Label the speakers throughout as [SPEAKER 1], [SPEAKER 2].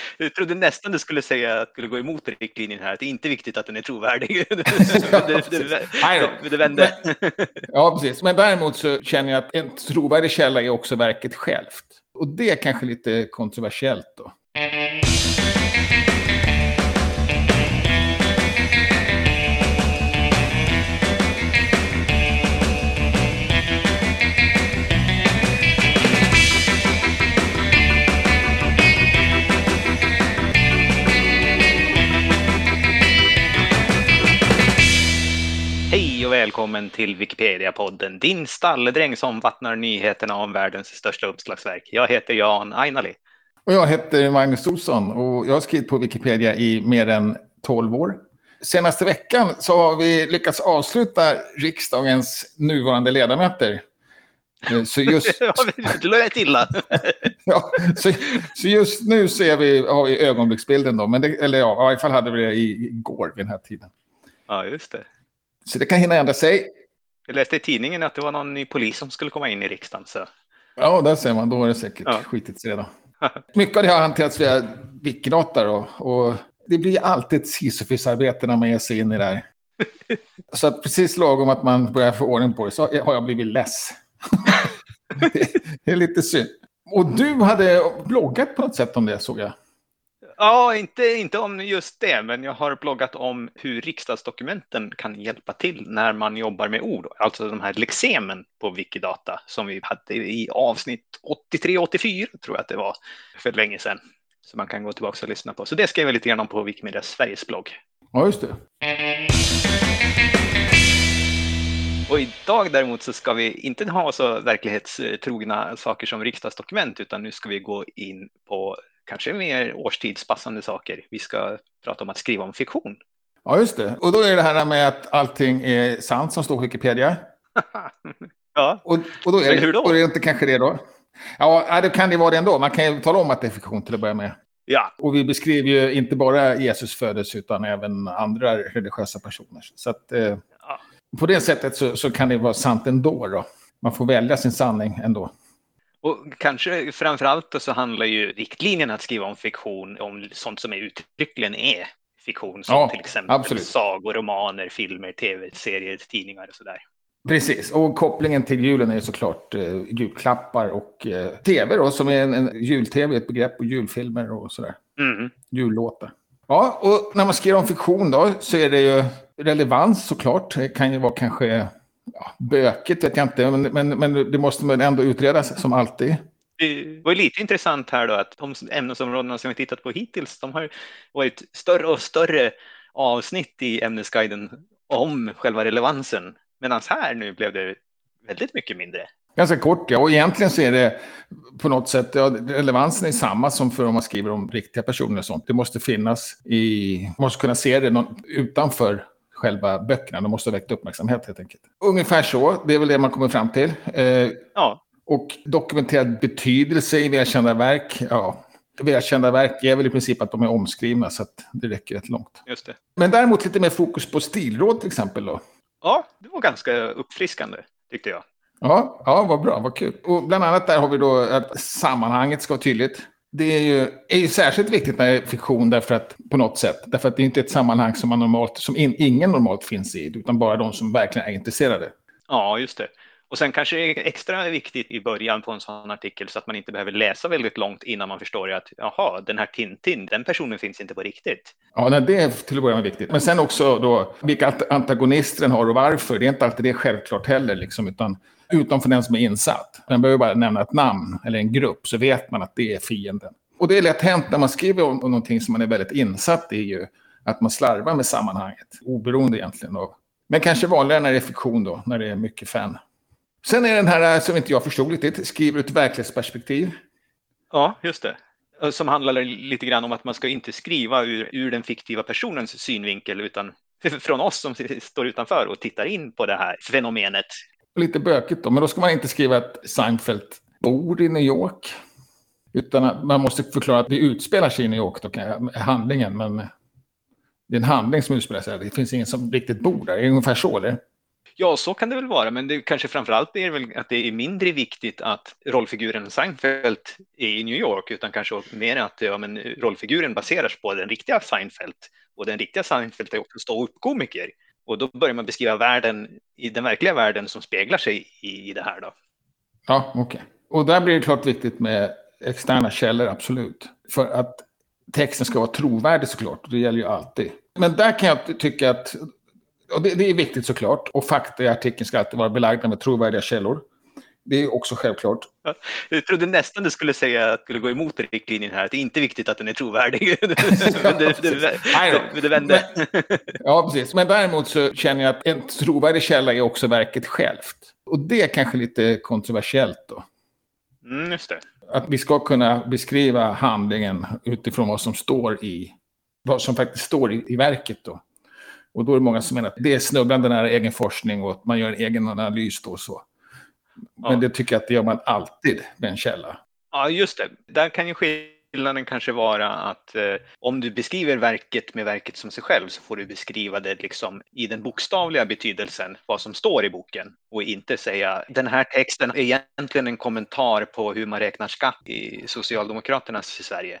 [SPEAKER 1] Jag trodde nästan du skulle säga att skulle gå emot riktlinjen här, att det är inte viktigt att den är trovärdig. det vände.
[SPEAKER 2] ja, precis. Men däremot så känner jag att en trovärdig källa är också verket självt. Och det är kanske lite kontroversiellt då.
[SPEAKER 1] Välkommen till Wikipedia-podden, din stalledräng som vattnar nyheterna om världens största uppslagsverk. Jag heter Jan Ainali.
[SPEAKER 2] Och jag heter Magnus Olsson och jag har skrivit på Wikipedia i mer än 12 år. Senaste veckan så har vi lyckats avsluta riksdagens nuvarande ledamöter.
[SPEAKER 1] Eh, så just... det lät illa.
[SPEAKER 2] ja, så, så, just nu ser vi, har vi ögonblicksbilden då, men det, eller ja, i alla fall hade vi det igår vid den här tiden.
[SPEAKER 1] Ja, just det.
[SPEAKER 2] Så det kan hinna ändra sig.
[SPEAKER 1] Jag läste i tidningen att det var någon ny polis som skulle komma in i riksdagen. Så.
[SPEAKER 2] Ja, där ser man. Då är det säkert ja. skitit sig redan. Mycket av det har hanterats via Wikidata och, och det blir alltid ett sisofisarbete när man ger sig in i det här. Så att precis lagom att man börjar få ordning på det så har jag blivit less. det är lite synd. Och du hade bloggat på något sätt om det såg jag.
[SPEAKER 1] Ja, inte, inte om just det, men jag har bloggat om hur riksdagsdokumenten kan hjälpa till när man jobbar med ord, alltså de här lexemen på Wikidata som vi hade i avsnitt 83-84 tror jag att det var för länge sedan. Så man kan gå tillbaka och lyssna på. Så det skrev jag lite grann om på Wikimedia Sveriges blogg.
[SPEAKER 2] Ja, just det.
[SPEAKER 1] Och idag däremot så ska vi inte ha så verklighetstrogna saker som riksdagsdokument, utan nu ska vi gå in på kanske mer årstidspassande saker. Vi ska prata om att skriva om fiktion.
[SPEAKER 2] Ja, just det. Och då är det här med att allting är sant som står på Wikipedia.
[SPEAKER 1] ja,
[SPEAKER 2] och, och då är men hur då? Och är det inte kanske det då? Ja, det kan det vara det ändå. Man kan ju tala om att det är fiktion till att börja med.
[SPEAKER 1] Ja.
[SPEAKER 2] Och vi beskriver ju inte bara Jesus födelse utan även andra religiösa personer. Så att, eh, ja. på det sättet så, så, kan det vara sant ändå. Då. Man får välja sin sanning ändå.
[SPEAKER 1] Och kanske framförallt så handlar ju riktlinjen att skriva om fiktion om sånt som är uttryckligen är fiktion, som ja, till exempel absolut. sagor, romaner, filmer, tv-serier, tidningar och sådär.
[SPEAKER 2] Precis, och kopplingen till julen är såklart eh, julklappar och eh, tv då, som är en, en jul-tv, ett begrepp, och julfilmer och sådär.
[SPEAKER 1] Mm.
[SPEAKER 2] Jullåtar. Ja, och när man skriver om fiktion då så är det ju relevans såklart. Det kan ju vara kanske ja, bökigt vet jag inte, men, men, men det måste man ändå utredas som alltid.
[SPEAKER 1] Det var lite intressant här då att de ämnesområdena som vi tittat på hittills, de har varit större och större avsnitt i ämnesguiden om själva relevansen. Medan här nu blev det väldigt mycket mindre.
[SPEAKER 2] Ganska kort, ja. Och egentligen så är det på något sätt, ja, relevansen är samma som för om man skriver om riktiga personer och sånt. Det måste finnas i, man måste kunna se det utanför själva böckerna. De måste ha väckt uppmärksamhet helt enkelt. Ungefär så, det är väl det man kommer fram till. Eh,
[SPEAKER 1] ja.
[SPEAKER 2] Och dokumenterad betydelse i välkända verk, ja, välkända verk är väl i princip att de är omskrivna så att det räcker rätt långt.
[SPEAKER 1] Just det.
[SPEAKER 2] Men däremot lite mer fokus på stilråd till exempel då.
[SPEAKER 1] Ja, det var ganska uppfriskande tyckte jag.
[SPEAKER 2] Ja, ja vad bra, vad kul. Och bland annat där har vi då att sammanhanget ska vara tydligt det är ju, är ju särskilt viktigt med fiktion därför att, på något sätt. Därför att det är inte ett sammanhang som, man normalt, som in, ingen normalt finns i, utan bara de som verkligen är intresserade.
[SPEAKER 1] Ja, just det. Och sen kanske det är extra viktigt i början på en sån artikel så att man inte behöver läsa väldigt långt innan man förstår att jaha, den här Tintin, den personen finns inte på riktigt.
[SPEAKER 2] Ja, nej, det är till att börja med viktigt. Men sen också då vilka antagonister den har och varför. Det är inte alltid det självklart heller, liksom, utan utom för den som är insatt. Den behöver bara nämna ett namn eller en grupp så vet man att det är fienden. Och det är lätt hänt när man skriver om, om någonting som man är väldigt insatt i ju, att man slarvar med sammanhanget, oberoende egentligen av. Men kanske vanligare när det är fiktion då, när det är mycket fan. Sen är den här, eh, som inte jag förstod riktigt, skriver ut verklighetsperspektiv.
[SPEAKER 1] Ja, just det. Eh, som handlar lite grann om att man ska inte skriva ur, ur den fiktiva personens synvinkel, utan från oss som står utanför och tittar in på det här fenomenet
[SPEAKER 2] lite bökigt då, men då ska man inte skriva att Seinfeld bor i New York. Utan att man måste förklara att det utspelar sig i New York, då, handlingen. Men det är en handling som utspelar sig. Det finns ingen som riktigt bor där. Det är ungefär så, eller?
[SPEAKER 1] Ja, så kan det väl vara, men det kanske framförallt är väl att det är mindre viktigt att rollfiguren Seinfeld är i New York, utan kanske mer att ja, men rollfiguren baseras på den riktiga Seinfeld. Och den riktiga Seinfeld är också stå-upp-komiker. Och då börjar man beskriva världen i den verkliga världen som speglar sig i, i det här. Då.
[SPEAKER 2] Ja, okej. Okay. Och där blir det klart viktigt med externa källor, absolut. För att texten ska vara trovärdig såklart, det gäller ju alltid. Men där kan jag tycka att och det, det, är viktigt såklart. Och fakta i artikeln ska alltid vara belagda med trovärdiga källor. Det är också självklart.
[SPEAKER 1] Ja, jag trodde nästan du skulle säga att du skulle gå emot riktlinjen här, att det är inte viktigt att den är trovärdig. men det, det, det, det vände.
[SPEAKER 2] ja, precis. Men däremot så känner jag att en trovärdig källa är också verket självt. Och det är kanske lite kontroversiellt då.
[SPEAKER 1] Mm, just det.
[SPEAKER 2] Att vi ska kunna beskriva handlingen utifrån vad som står i, vad som faktiskt står i, i verket då. Och då är det många som menar att det är snubblande nära egen forskning och att man gör en egen analys då och så. Men ja. det tycker jag att det gör man alltid med en källa.
[SPEAKER 1] Ja, just det. Där kan ju skillnaden kanske vara att eh, om du beskriver verket med verket som sig själv så får du beskriva det liksom i den bokstavliga betydelsen, vad som står i boken och inte säga den här texten är egentligen en kommentar på hur man räknar skatt i Socialdemokraternas Sverige.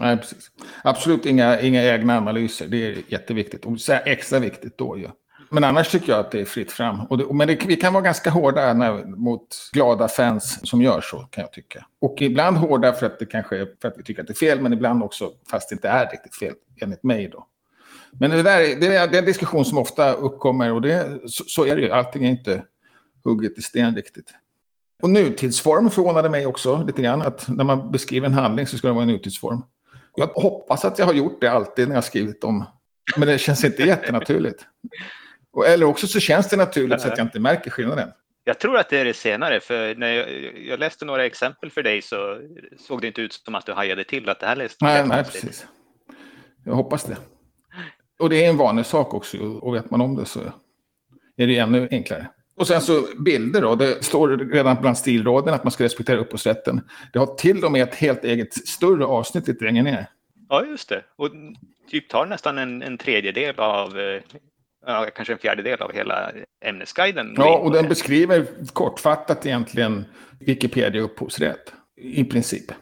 [SPEAKER 2] Nej, precis. Absolut inga, inga egna analyser. Det är jätteviktigt. Och extra viktigt då ju. Men annars tycker jag att det är fritt fram. Och det, men det, vi kan vara ganska hårda när, mot glada fans som gör så, kan jag tycka. Och ibland hårda för att det kanske är för att vi tycker att det är fel, men ibland också fast det inte är riktigt fel, enligt mig då. Men det, där, det, är, det är en diskussion som ofta uppkommer och det, så, så är det ju. Allting är inte hugget i sten riktigt. Och nutidsform förvånade mig också lite grann. Att när man beskriver en handling så ska det vara en nutidsform. Jag hoppas att jag har gjort det alltid när jag skrivit om. Men det känns inte jättenaturligt. Eller också så känns det naturligt så att jag inte märker skillnaden.
[SPEAKER 1] Jag tror att det är det senare, för när jag, jag, läste några exempel för dig så såg det inte ut som att du hajade till att det här läste
[SPEAKER 2] Nej, nej precis. Jag hoppas det. Och det är en vanlig sak också, och vet man om det så är det ännu enklare. Och sen så bilder då. Det står redan bland stilråden att man ska respektera upphovsrätten. Det har till och med ett helt eget större avsnitt lite längre ner.
[SPEAKER 1] Ja, just det. Och typ tar nästan en, en tredjedel av, eh, ja, kanske en fjärdedel av hela ämnesguiden.
[SPEAKER 2] Ja, och den beskriver kortfattat egentligen Wikipedia upphovsrätt. I princip.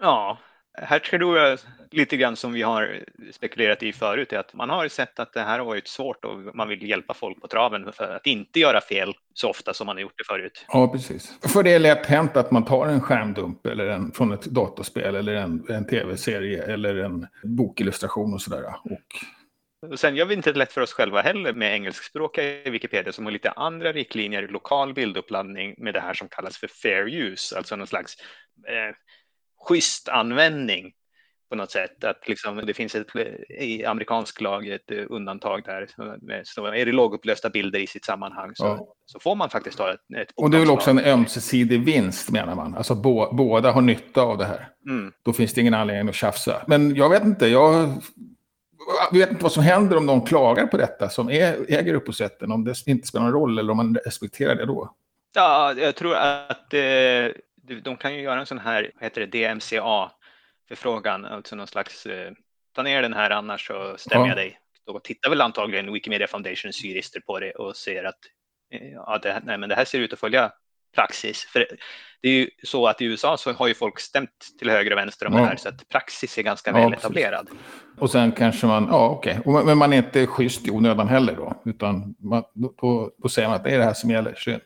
[SPEAKER 1] Ja, här tror jag lite grann som vi har spekulerat i förut, är att man har sett att det här har varit svårt och man vill hjälpa folk på traven för att inte göra fel så ofta som man har gjort det förut.
[SPEAKER 2] Ja, precis. För det är lätt hänt att man tar en skärmdump eller en, från ett datorspel eller en, en tv-serie eller en bokillustration och sådär. Och...
[SPEAKER 1] och sen gör vi inte det lätt för oss själva heller med engelskspråkiga i Wikipedia som har lite andra riktlinjer, lokal bilduppladdning med det här som kallas för fair use, alltså någon slags eh, schysst användning på något sätt. Att liksom, det finns ett, i amerikansk lag ett eh, undantag där. Så är det lågupplösta bilder i sitt sammanhang så, ja. så får man faktiskt ta ett, ett
[SPEAKER 2] Och det är väl också en ömsesidig vinst menar man. Alltså bo, båda har nytta av det här. Mm. Då finns det ingen anledning att tjafsa. Men jag vet inte, jag vet inte vad som händer om någon klagar på detta som äger upphovsrätten. Om det inte spelar någon roll eller om man respekterar det då.
[SPEAKER 1] Ja, jag tror att eh, de kan ju göra en sån här, vad heter det, DMCA förfrågan, alltså någon slags eh, ta ner den här annars så stämmer ja. jag dig. Då tittar väl antagligen Wikimedia Foundations jurister på det och ser att eh, ja, det, nej, men det här ser ut att följa praxis. För det är ju så att i USA så har ju folk stämt till höger och vänster om ja. det här så att praxis är ganska ja, väl etablerad.
[SPEAKER 2] Och sen kanske man, ja okej, okay. men man är inte schysst i onödan heller då, utan man, då, då säger man att det är det här som gäller, synd.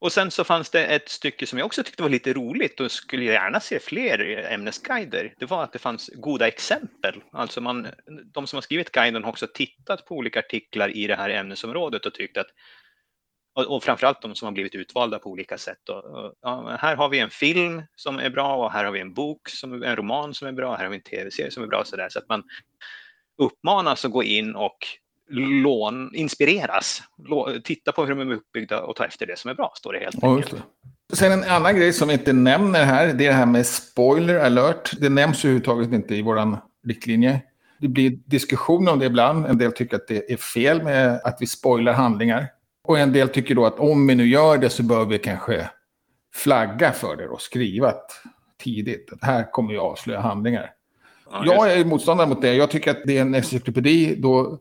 [SPEAKER 1] Och sen så fanns det ett stycke som jag också tyckte var lite roligt och skulle gärna se fler ämnesguider. Det var att det fanns goda exempel. Alltså man, de som har skrivit guiden har också tittat på olika artiklar i det här ämnesområdet och tyckt att och framförallt de som har blivit utvalda på olika sätt. Och, ja, här har vi en film som är bra och här har vi en bok, som, en roman som är bra, här har vi en tv-serie som är bra. Så, där. så att man uppmanas att gå in och lån, inspireras. titta på hur de är uppbyggda och ta efter det som är bra, står det helt ja, enkelt.
[SPEAKER 2] Sen en annan grej som vi inte nämner här, det är det här med spoiler alert. Det nämns överhuvudtaget inte i vår riktlinje. Det blir diskussioner om det ibland. En del tycker att det är fel med att vi spoilar handlingar. Och en del tycker då att om vi nu gör det så bör vi kanske flagga för det och skriva tidigt att här kommer vi avslöja handlingar. Ja, jag är motståndare mot det. Jag tycker att det är en encyklopedi. Då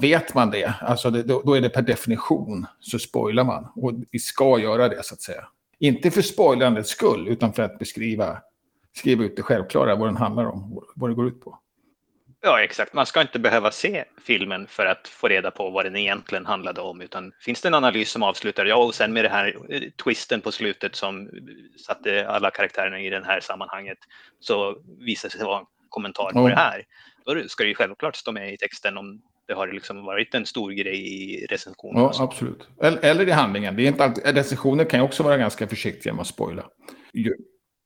[SPEAKER 2] vet man det, alltså det, då, då, är det per definition så spoilar man. Och vi ska göra det så att säga. Inte för spoilandets skull, utan för att beskriva, skriva ut det självklara, vad den handlar om, vad det går ut på.
[SPEAKER 1] Ja, exakt. Man ska inte behöva se filmen för att få reda på vad den egentligen handlade om, utan finns det en analys som avslutar, ja, och sen med det här eh, twisten på slutet som satte alla karaktärerna i det här sammanhanget, så visar sig vara en kommentar på mm. det här. Då ska det ju självklart stå med i texten om det har liksom varit en stor grej i recensionen.
[SPEAKER 2] Ja, absolut. Eller, i handlingen. Det är inte alltid, recensioner kan ju också vara ganska försiktiga med att spoila.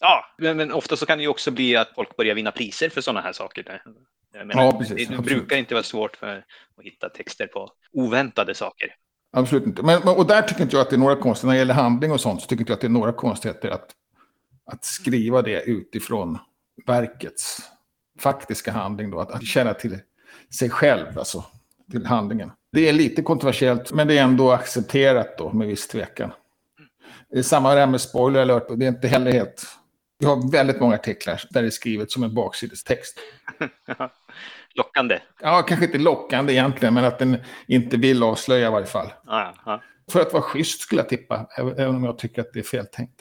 [SPEAKER 1] Ja, men, men, ofta så kan det ju också bli att folk börjar vinna priser för sådana här saker.
[SPEAKER 2] Menar, ja, precis.
[SPEAKER 1] Det, det brukar inte vara svårt för att hitta texter på oväntade saker.
[SPEAKER 2] Absolut inte. Men, och där tycker inte jag att det är några konstigheter. När det gäller handling och sånt så tycker inte jag att det är några konstigheter att, att skriva det utifrån verkets faktiska handling. Då, att, att känna till sig själv, alltså till handlingen. Det är lite kontroversiellt, men det är ändå accepterat då med viss tvekan. Det är samma där med spoiler alert, det är inte heller helt... Vi har väldigt många artiklar där det är skrivet som en baksidestext.
[SPEAKER 1] lockande?
[SPEAKER 2] Ja, kanske inte lockande egentligen, men att den inte vill avslöja i varje fall.
[SPEAKER 1] Ja, ja.
[SPEAKER 2] För att vara schysst skulle jag tippa, även om jag tycker att det är feltänkt.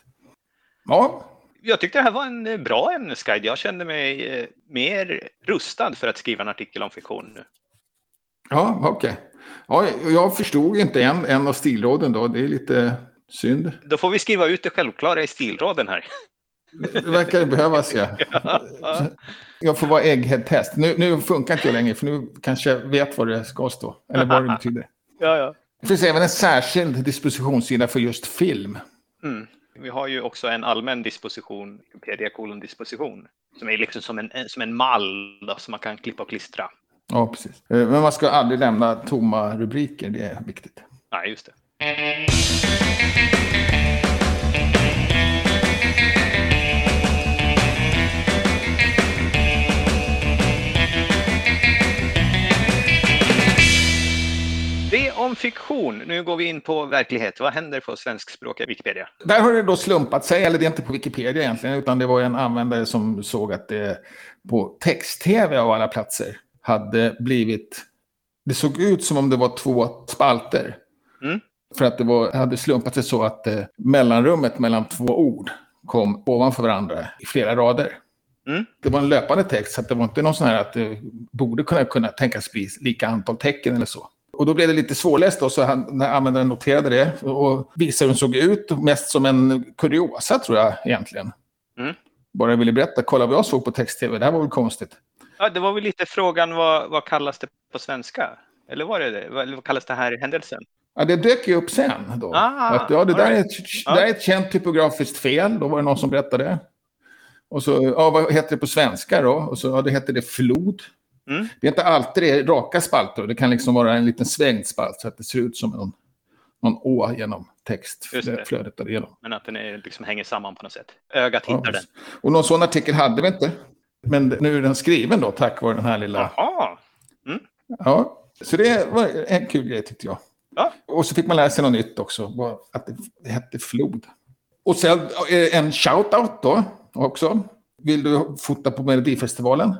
[SPEAKER 2] Ja,
[SPEAKER 1] jag tyckte det här var en eh, bra ämnesguide. Jag kände mig eh, mer rustad för att skriva en artikel om fiktion nu.
[SPEAKER 2] Ja, okej. Okay. Ja, jag förstod inte en, en av stilråden då. Det är lite synd.
[SPEAKER 1] Då får vi skriva ut det självklara i stilråden här.
[SPEAKER 2] Det verkar behövas, ja. Jag får vara ägghead-test. Nu, nu funkar inte jag längre, för nu kanske jag vet vad det ska stå. Eller vad det betyder.
[SPEAKER 1] Ja, ja.
[SPEAKER 2] Det finns även en särskild dispositionssida för just film.
[SPEAKER 1] Mm. Vi har ju också en allmän disposition, Wikipedia kolon disposition, som är liksom som en, som en mall då, som man kan klippa och klistra.
[SPEAKER 2] Ja, precis. Eh, men man ska aldrig lämna tomma rubriker, det är viktigt.
[SPEAKER 1] Nej, just det. Om fiktion. Nu går vi in på verklighet. Vad händer på svenskspråkiga Wikipedia?
[SPEAKER 2] Där har det då slumpat sig, eller det är inte på Wikipedia egentligen, utan det var en användare som såg att det på text-tv av alla platser hade blivit... Det såg ut som om det var två spalter. Mm. För att det var, hade slumpat sig så att eh, mellanrummet mellan två ord kom ovanför varandra i flera rader. Mm. Det var en löpande text, så det var inte någon sån här att det borde kunna, kunna tänkas bli lika antal tecken eller så. Och då blev det lite svårläst då, så han, när användaren noterade det och visade hur den såg ut, mest som en kuriosa tror jag egentligen. Mm. Bara jag ville berätta, kolla vad jag såg på text-tv, det här var väl konstigt.
[SPEAKER 1] Ja, det var väl lite frågan, vad, vad kallas det på svenska? Eller var det det? Vad, vad kallas det här i händelsen?
[SPEAKER 2] Ja, det dök ju upp sen. Då. Ah, att, ja, det där, right. är ett, det där är ett känt typografiskt fel. Då var det någon som berättade. Och så, ja, vad heter det på svenska då? Och så, ja, det heter det flod. Mm. Det är inte alltid det är raka spalter. Det kan liksom vara en liten svängd spalt så att det ser ut som någon, någon å genom textflödet. Därigenom.
[SPEAKER 1] Men att den är, liksom hänger samman på något sätt. Ögat hittar ja, den.
[SPEAKER 2] Och någon sån artikel hade vi inte. Men nu är den skriven då tack vare den här lilla...
[SPEAKER 1] Jaha.
[SPEAKER 2] Mm. Ja, så det var en kul grej tyckte jag. Ja. Och så fick man lära sig något nytt också, att det hette flod. Och sen eh, en shout-out då också. Vill du fota på Melodifestivalen?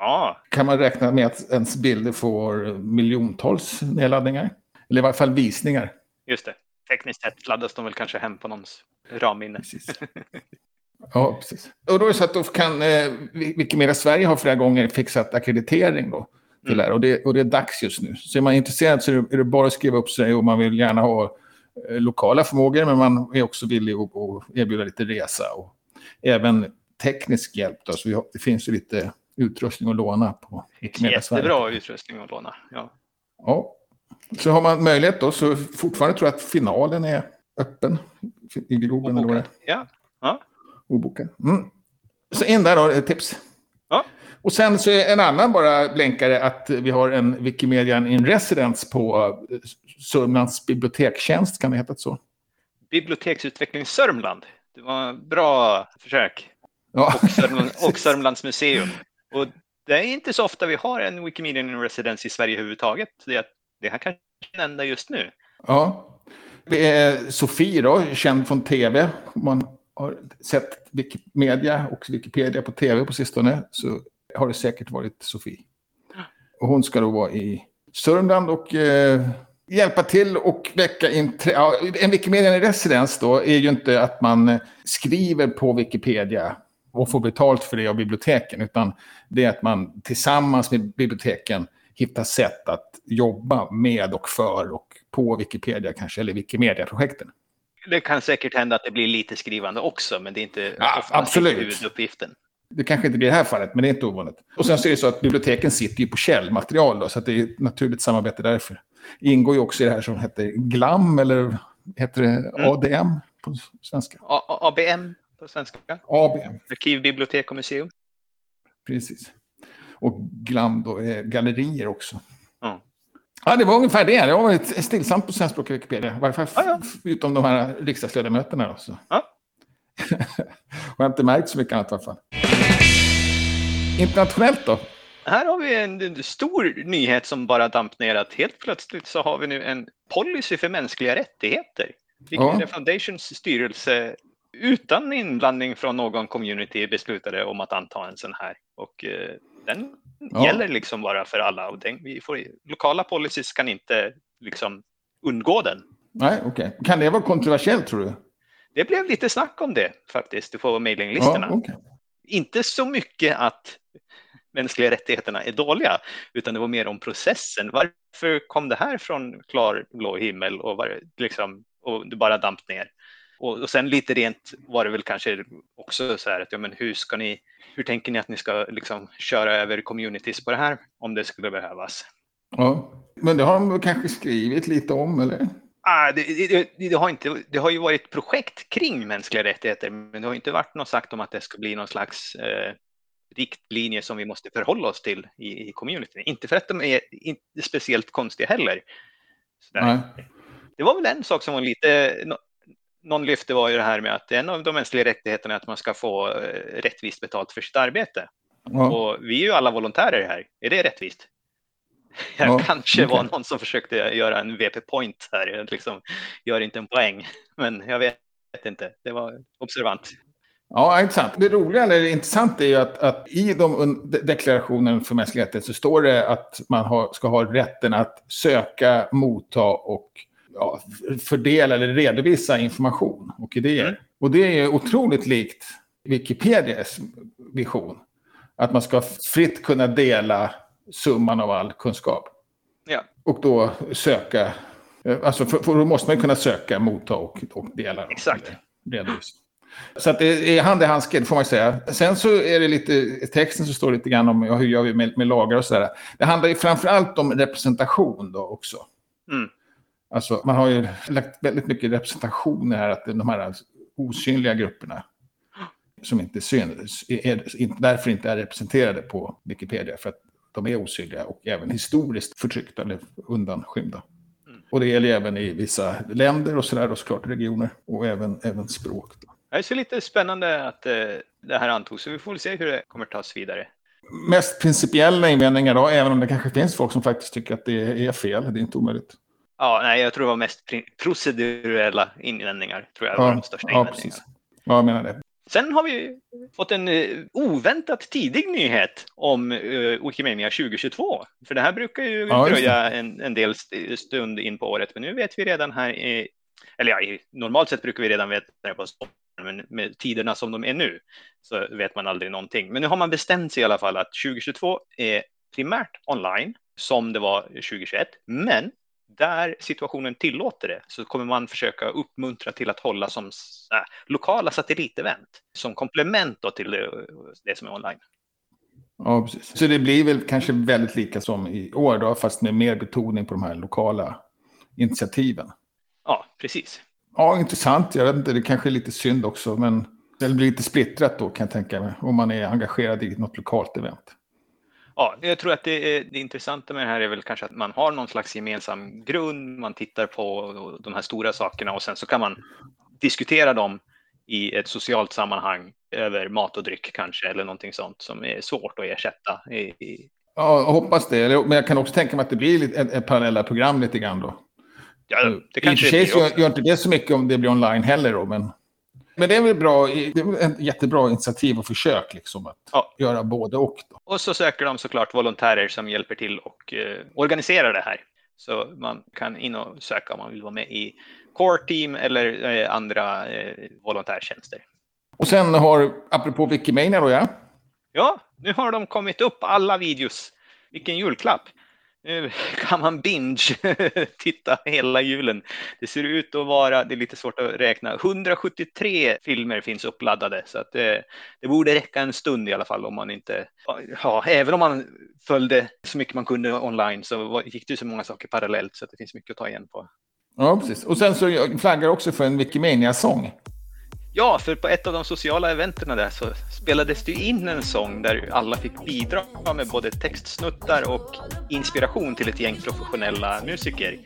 [SPEAKER 1] Ja.
[SPEAKER 2] Kan man räkna med att ens bilder får miljontals nedladdningar? Eller i varje fall visningar.
[SPEAKER 1] Just det. Tekniskt sett laddas de väl kanske hem på någons ramminne.
[SPEAKER 2] Ja, precis. Och då är det så att då kan eh, Wikimedia Sverige har flera gånger fixat akkreditering då. Till mm. det och, det, och det är dags just nu. Så är man intresserad så är det, är det bara att skriva upp sig och man vill gärna ha eh, lokala förmågor men man är också villig att, att erbjuda lite resa och även teknisk hjälp. Då, så har, det finns ju lite utrustning att låna på.
[SPEAKER 1] Jättebra utrustning att låna, ja.
[SPEAKER 2] Ja, så har man möjlighet då så fortfarande tror jag att finalen är öppen i Globen. Eller vad det
[SPEAKER 1] Ja. ja.
[SPEAKER 2] Obokad. Mm. Så in där då, ett tips.
[SPEAKER 1] Ja.
[SPEAKER 2] Och sen så är en annan bara blänkare att vi har en Wikimedia in Residence på eh, Sörmlands bibliotekstjänst, kan det heta så?
[SPEAKER 1] Biblioteksutveckling Sörmland. Det var bra försök. Ja. Och, Sörmland, och Sörmlands museum. Och det är inte så ofta vi har en Wikimedia in Residence i Sverige överhuvudtaget. Det, det här kanske är enda just nu.
[SPEAKER 2] Ja. Det är Sofie då, känd från tv. Man har sett Wikimedia och Wikipedia på tv på sistone så har det säkert varit Sofie. Och hon ska då vara i Sörmland och eh, hjälpa till och väcka intresse. Ja, en Wikimedia residens då är ju inte att man skriver på Wikipedia och får betalt för det av biblioteken, utan det är att man tillsammans med biblioteken hittar sätt att jobba med och för och på Wikipedia kanske, eller Wikimedia-projekten.
[SPEAKER 1] Det kan säkert hända att det blir lite skrivande också, men det är inte
[SPEAKER 2] ja, absolut.
[SPEAKER 1] huvuduppgiften.
[SPEAKER 2] Det kanske inte blir i det här fallet, men det är inte ovanligt. Och sen så är det så att biblioteken sitter ju på källmaterial, då, så att det är ett naturligt samarbete därför. Ingår ju också i det här som heter GLAM, eller heter det mm. ADM på svenska?
[SPEAKER 1] A ABM på svenska.
[SPEAKER 2] ABM.
[SPEAKER 1] Arkiv, bibliotek och museum.
[SPEAKER 2] Precis. Och GLAM då är gallerier också.
[SPEAKER 1] Mm.
[SPEAKER 2] Ja, det var ungefär det. Det var ett stillsamt på svenskspråkig Wikipedia. I varje fall
[SPEAKER 1] ja, ja.
[SPEAKER 2] utom de här riksdagsledamöterna. Då, så. Och jag har inte märkt så mycket annat i alla fall. Internationellt då?
[SPEAKER 1] Här har vi en stor nyhet som bara damp ner att helt plötsligt så har vi nu en policy för mänskliga rättigheter. Wikimedia ja. Foundations styrelse utan inblandning från någon community beslutade om att anta en sån här. Och eh, den ja. gäller liksom bara för alla. Och den, vi får, lokala policies kan inte liksom undgå den.
[SPEAKER 2] Nej, okej. Okay. Kan det vara kontroversiellt tror du?
[SPEAKER 1] Det blev lite snack om det faktiskt på mailinglistorna.
[SPEAKER 2] Ja, okay.
[SPEAKER 1] Inte så mycket att mänskliga rättigheterna är dåliga, utan det var mer om processen. Varför kom det här från klar blå himmel och, var, liksom, och det bara damp ner? Och, och sen lite rent var det väl kanske också så här att ja, men hur ska ni, hur tänker ni att ni ska liksom köra över communities på det här om det skulle behövas?
[SPEAKER 2] Ja, men det har de kanske skrivit lite om eller?
[SPEAKER 1] Ah, det, det, det, har inte, det har ju varit projekt kring mänskliga rättigheter, men det har inte varit något sagt om att det ska bli någon slags eh, riktlinje som vi måste förhålla oss till i, i communityn. Inte för att de är inte speciellt konstiga heller. Det var väl en sak som var lite, någon lyfte var ju det här med att en av de mänskliga rättigheterna är att man ska få eh, rättvist betalt för sitt arbete. Ja. Och vi är ju alla volontärer här. Är det rättvist? Jag ja, kanske okay. var någon som försökte göra en VP-point här, liksom, gör inte en poäng, men jag vet inte. Det var observant.
[SPEAKER 2] Ja, intressant. Det roliga eller intressant är ju att, att i de deklarationen för mänskliga rättigheter så står det att man har, ska ha rätten att söka, motta och ja, fördela eller redovisa information och idéer. Mm. Och det är otroligt likt Wikipedias vision. Att man ska fritt kunna dela summan av all kunskap.
[SPEAKER 1] Ja.
[SPEAKER 2] Och då söka, alltså för, för då måste man kunna söka, motta och, och dela.
[SPEAKER 1] Exakt.
[SPEAKER 2] Redovisa. Så att det är hand i handske, får man säga. Sen så är det lite, i texten så står det lite grann om ja, hur gör vi med, med lagar och sådär. Det handlar ju framför allt om representation då också.
[SPEAKER 1] Mm.
[SPEAKER 2] Alltså, man har ju lagt väldigt mycket representation här, att de här osynliga grupperna som inte syns, är, därför inte är representerade på Wikipedia, för att de är osynliga och även historiskt förtryckta eller undanskymda. Mm. Och det gäller även i vissa länder och sådär, och såklart regioner, och även, även språk. Då.
[SPEAKER 1] Det är så lite spännande att eh, det här antogs, så vi får väl se hur det kommer tas vidare.
[SPEAKER 2] Mest principiella invändningar då, även om det kanske finns folk som faktiskt tycker att det är fel, det är inte omöjligt.
[SPEAKER 1] Ja, nej, jag tror det var mest procedurella invändningar, tror jag
[SPEAKER 2] ja,
[SPEAKER 1] var de största
[SPEAKER 2] ja, invändningarna. Ja, jag menar det.
[SPEAKER 1] Sen har vi fått en uh, oväntat tidig nyhet om uh, Wikimania 2022. För det här brukar ju ja, dröja en, en del stund in på året, men nu vet vi redan här i, eller ja, normalt sett brukar vi redan veta det på men med tiderna som de är nu så vet man aldrig någonting. Men nu har man bestämt sig i alla fall att 2022 är primärt online som det var 2021. Men där situationen tillåter det så kommer man försöka uppmuntra till att hålla som äh, lokala satellitevent som komplement till det, det, som är online.
[SPEAKER 2] Ja, precis. Så det blir väl kanske väldigt lika som i år då, fast med mer betoning på de här lokala initiativen.
[SPEAKER 1] Ja, precis.
[SPEAKER 2] Ja, intressant. Jag vet inte, det kanske är lite synd också, men det blir lite splittrat då kan jag tänka mig, om man är engagerad i något lokalt event.
[SPEAKER 1] Ja, jag tror att det, det intressanta med det här är väl kanske att man har någon slags gemensam grund, man tittar på de här stora sakerna och sen så kan man diskutera dem i ett socialt sammanhang över mat och dryck kanske, eller någonting sånt som är svårt att ersätta.
[SPEAKER 2] Ja, jag hoppas det. Men jag kan också tänka mig att det blir ett, ett parallella program lite grann då.
[SPEAKER 1] Ja, det kanske
[SPEAKER 2] I och för sig så gör inte det så mycket om det blir online heller då, men Men det är väl bra, det är ett jättebra initiativ och försök liksom att
[SPEAKER 1] Ja.
[SPEAKER 2] göra både och. Då.
[SPEAKER 1] Och så söker de såklart volontärer som hjälper till och eh, organiserar det här. Så man kan in och söka om man vill vara med i core team eller eh, andra eh, volontärtjänster.
[SPEAKER 2] Och sen har, apropå Wikimania då ja,
[SPEAKER 1] Ja, nu har de kommit upp alla videos. Vilken julklapp! Nu kan man binge titta hela julen. Det ser ut att vara, det är lite svårt att räkna, 173 filmer finns uppladdade så att det, det borde räcka en stund i alla fall om man inte, ja, även om man följde så mycket man kunde online så gick det ju så många saker parallellt så att det finns mycket att ta igen på.
[SPEAKER 2] ja precis. Och sen så flaggar också för en Wikimedia-sång.
[SPEAKER 1] Ja, för på ett av de sociala eventerna där så spelades det ju in en sång där alla fick bidra med både textsnuttar och inspiration till ett gäng professionella musiker.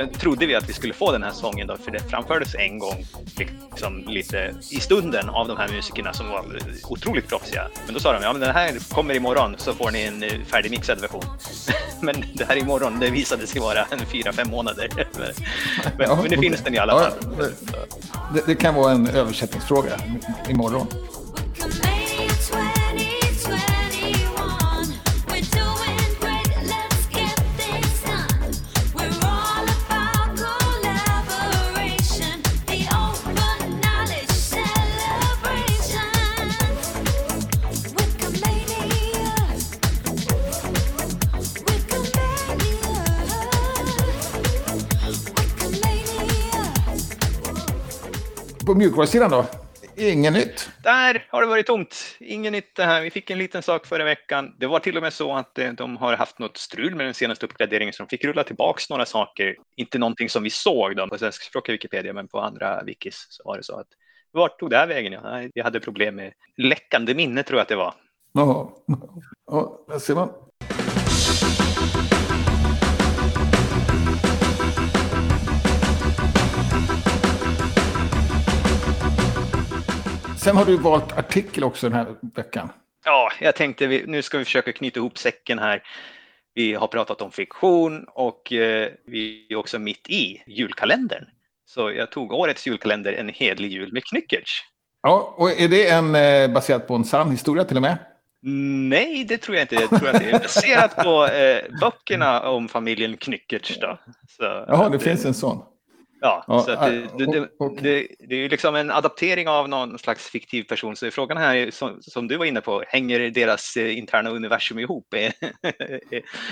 [SPEAKER 1] Den trodde vi att vi skulle få den här sången då, för det framfördes en gång liksom lite i stunden av de här musikerna som var otroligt proffsiga. Men då sa de, ja men den här kommer imorgon så får ni en eh, färdigmixad version. men det här imorgon, det visade sig vara en fyra, fem månader. men,
[SPEAKER 2] Ja,
[SPEAKER 1] men
[SPEAKER 2] okej.
[SPEAKER 1] finns den i alla
[SPEAKER 2] Ja,
[SPEAKER 1] fall.
[SPEAKER 2] Det, det kan vara en översättningsfråga imorgon. På mjukvarusidan då? Inget nytt.
[SPEAKER 1] Där har det varit tomt. Inget nytt det här. Vi fick en liten sak förra veckan. Det var till och med så att eh, de har haft något strul med den senaste uppgraderingen så de fick rulla tillbaks några saker. Inte någonting som vi såg då på svenskspråkiga Wikipedia men på andra wikis så var det så att vart tog det här vägen? Ja, vi hade problem med läckande minne tror jag att det var.
[SPEAKER 2] Jaha. Ja, där ser man. Sen har du valt artikel också den här veckan.
[SPEAKER 1] Ja, jag tänkte vi, nu ska vi försöka knyta ihop säcken här. Vi har pratat om fiktion och eh, vi är också mitt i julkalendern. Så jag tog årets julkalender En hedlig jul med Knyckertz.
[SPEAKER 2] Ja, och är det en eh, baserat på en sann historia till och med?
[SPEAKER 1] Nej, det tror jag inte. Jag tror att det är baserat på eh, böckerna om familjen Knyckertz. Då. Så,
[SPEAKER 2] Jaha, det
[SPEAKER 1] att,
[SPEAKER 2] finns en sån.
[SPEAKER 1] Ja,
[SPEAKER 2] Ja,
[SPEAKER 1] så att det, det, det, det, är ju liksom en adaptering av någon slags fiktiv person. Så frågan här, är, som, som du var inne på, hänger deras eh, interna universum ihop?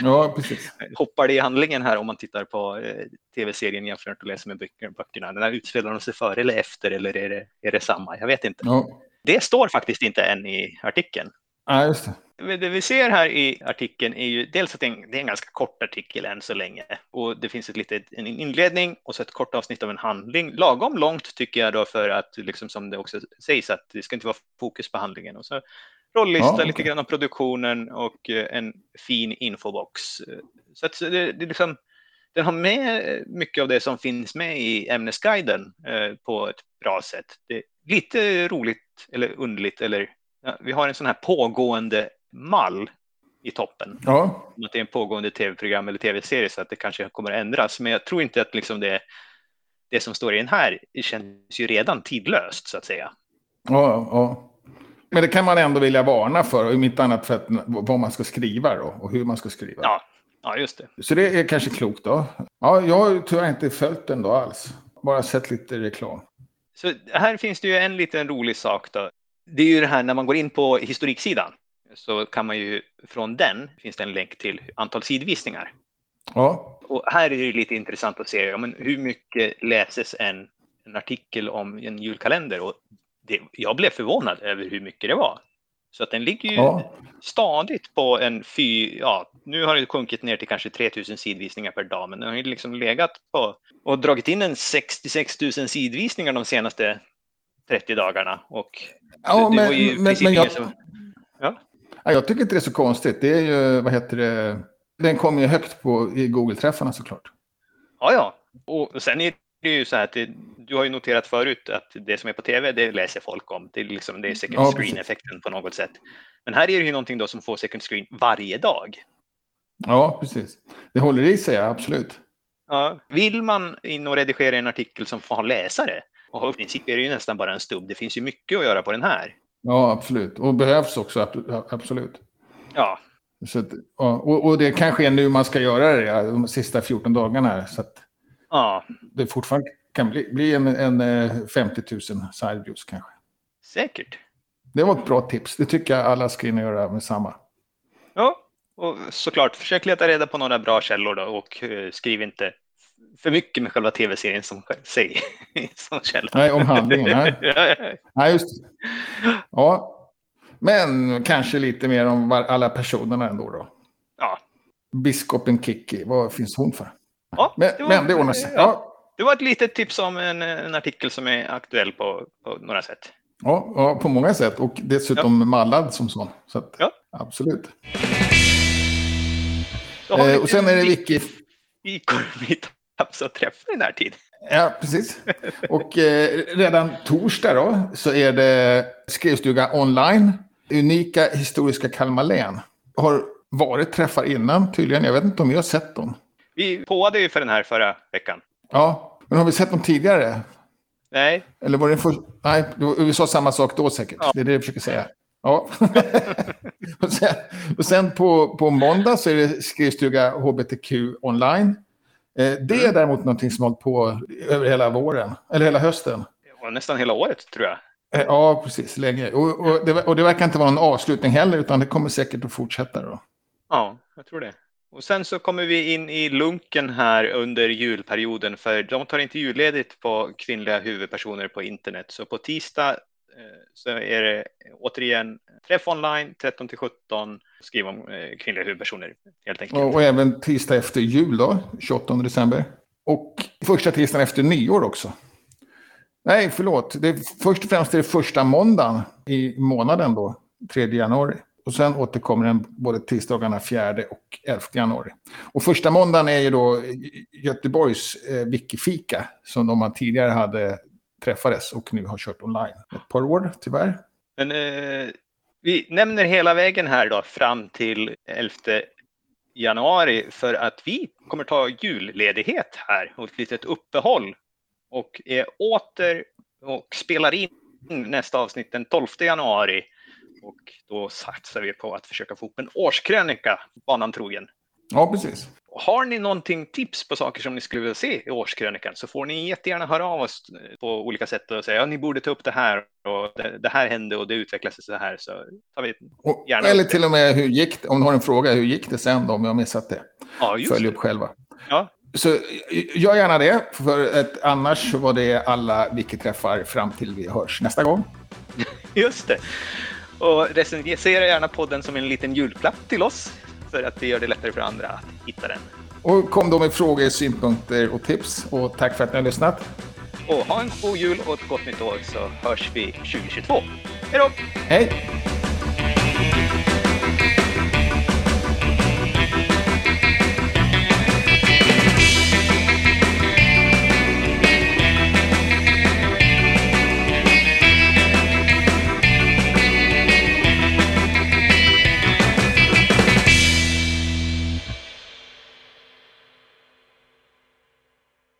[SPEAKER 2] Ja, precis.
[SPEAKER 1] Hoppar det i handlingen här om man tittar på eh, tv-serien jämfört och läser med böcker, böckerna? Den här utspelar de sig före eller efter eller är det, är det samma? Jag vet inte.
[SPEAKER 2] Ja,
[SPEAKER 1] Det står faktiskt inte än i artikeln.
[SPEAKER 2] Ja just det.
[SPEAKER 1] Det vi ser här i artikeln är ju dels att det är en, det är en ganska kort artikel än så länge och det finns ett litet, en inledning och så ett kort avsnitt av en handling. Lagom långt tycker jag då för att, liksom som det också sägs, att det ska inte vara fokus på handlingen. Och så rollista,
[SPEAKER 2] Ja, okej.
[SPEAKER 1] lite grann om produktionen och eh, en fin infobox. Så att det, det är liksom, den har med mycket av det som finns med i ämnesguiden eh, på ett bra sätt. Det är lite roligt eller underligt eller vi har en sån här pågående mall i toppen.
[SPEAKER 2] Ja,
[SPEAKER 1] Om att det är en pågående tv-program eller tv-serie så att det kanske kommer att ändras. Men jag tror inte att liksom det, det som står i den här känns ju redan tidlöst så att säga.
[SPEAKER 2] ja, ja. Men det kan man ändå vilja varna för, om inte annat för att, vad man ska skriva då, och hur man ska skriva.
[SPEAKER 1] Ja, ja just det.
[SPEAKER 2] Så det är kanske klokt då. Ja, jag har tyvärr inte följt den då alls. Bara sett lite reklam.
[SPEAKER 1] Så här finns det ju en liten rolig sak då. Det är ju det här när man går in på historiksidan så kan man ju från den finns det en länk till antal sidvisningar.
[SPEAKER 2] Ja,
[SPEAKER 1] Och här är det lite intressant att se ja, men hur mycket läses en, en artikel om en julkalender. Och det, jag blev förvånad över hur mycket det var. Så att den ligger ju
[SPEAKER 2] ja.
[SPEAKER 1] stadigt på en fy, ja, nu har det sjunkit ner till kanske 3000 sidvisningar per dag, men den har ju liksom legat på och dragit in en 66 000 sidvisningar de senaste 30 dagarna. Och
[SPEAKER 2] ja
[SPEAKER 1] det, det
[SPEAKER 2] men, men, men jag,
[SPEAKER 1] som- Ja.
[SPEAKER 2] ja, jag tycker inte det är så konstigt. Det är ju, vad heter det, den kommer ju högt på i Google-träffarna såklart.
[SPEAKER 1] Ja, ja. Och sen är det ju så här att det, du har ju noterat förut att det som är på tv, det läser folk om. Det är, liksom, det är second
[SPEAKER 2] Ja,
[SPEAKER 1] screen-effekten på något sätt. Men här är det ju någonting då som får second screen varje dag.
[SPEAKER 2] Ja, precis. Det håller i sig, absolut.
[SPEAKER 1] Ja. Vill man in och redigera en artikel som får ha läsare, Och i princip är det ju nästan bara en stubb. Det finns ju mycket att göra på den här.
[SPEAKER 2] Ja, absolut. Och behövs också, absolut.
[SPEAKER 1] Ja.
[SPEAKER 2] Så att, och, och det kanske är nu man ska göra det, de sista 14 dagarna. Så att
[SPEAKER 1] ja.
[SPEAKER 2] det fortfarande kan bli, bli en, en 50 000 side views kanske.
[SPEAKER 1] Säkert.
[SPEAKER 2] Det var ett bra tips. Det tycker jag alla ska in och göra med samma.
[SPEAKER 1] Ja, och såklart försök leta reda på några bra källor då och uh, skriv inte för mycket med själva tv-serien som sig som källa.
[SPEAKER 2] Nej, om handlingen. Nej. nej, just det. Ja, men kanske lite mer om alla personerna ändå då.
[SPEAKER 1] Ja.
[SPEAKER 2] Biskopen Kiki, vad finns hon för?
[SPEAKER 1] Ja,
[SPEAKER 2] men, det var, men det ordnar sig. Ja.
[SPEAKER 1] Det var ett litet tips om en, en artikel som är aktuell på, på några sätt.
[SPEAKER 2] Ja, ja, på många sätt. Och dessutom ja. mallad som sån. Så att,
[SPEAKER 1] ja.
[SPEAKER 2] Absolut. Eh, och sen är det Wiki...
[SPEAKER 1] I Att träffa i den här tid.
[SPEAKER 2] Ja, precis. Och eh, redan torsdag då så är det skrivstuga online. Unika historiska Kalmar län. Har varit träffar innan tydligen. Jag vet inte om vi har sett dem.
[SPEAKER 1] Vi påade ju för den här förra veckan.
[SPEAKER 2] Ja, men har vi sett dem tidigare?
[SPEAKER 1] Nej.
[SPEAKER 2] Eller var det för... Nej, vi sa samma sak då säkert. Ja. Det är det jag försöker säga. Ja. och sen, och sen på, på måndag så är det skrivstuga HBTQ online. Eh, det är mm. däremot någonting som har hållit på över hela våren, eller hela hösten.
[SPEAKER 1] Nästan hela året tror jag.
[SPEAKER 2] Eh, ja, precis. Länge. Och, och, det, och det verkar inte vara någon avslutning heller, utan det kommer säkert att fortsätta. Då.
[SPEAKER 1] Ja, jag tror det. Och sen så kommer vi in i lunken här under julperioden för de tar inte julledigt på kvinnliga huvudpersoner på internet. Så på tisdag Eh, så är det eh, återigen träff online 13 till 17. Skriv om eh, kvinnliga huvudpersoner helt enkelt.
[SPEAKER 2] Och, och, även tisdag efter jul då, 28 december. Och första tisdagen efter nyår också. Nej, förlåt. Det är, först och främst är det första måndagen i månaden då, 3 januari. Och sen återkommer den både tisdagarna 4 och 11 januari. Och första måndagen är ju då Göteborgs eh, Wikifika som de tidigare hade träffades och nu har kört online. Ett par år tyvärr.
[SPEAKER 1] Men eh, vi nämner hela vägen här då fram till 11 januari för att vi kommer ta julledighet här och ett litet uppehåll och är åter och spelar in nästa avsnitt den 12 januari och då satsar vi på att försöka få upp en årskrönika, banan trogen.
[SPEAKER 2] Ja, precis.
[SPEAKER 1] Har ni någonting tips på saker som ni skulle vilja se i årskrönikan så får ni jättegärna höra av oss på olika sätt och säga ja, ni borde ta upp det här och det, det här hände och det utvecklade sig så här. Så tar vi
[SPEAKER 2] gärna Eller till och med hur gick det, om du har en fråga, hur gick det sen då om jag missat det?
[SPEAKER 1] Ja, just
[SPEAKER 2] Följ upp själva.
[SPEAKER 1] Ja.
[SPEAKER 2] Så gör gärna det, för att annars var det alla Wiki-träffar fram till vi hörs nästa gång.
[SPEAKER 1] Just det. Och recensera gärna podden som en liten julklapp till oss för att det gör det lättare för andra att hitta den.
[SPEAKER 2] Och kom då med frågor, synpunkter och tips. Och tack för att ni har lyssnat.
[SPEAKER 1] Och ha en god jul och ett gott nytt år så hörs vi 2022. Hej då!
[SPEAKER 2] Hej!